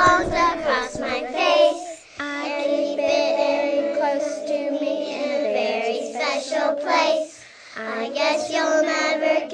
across my face. I keep it very close to me in a very special place. I guess you'll never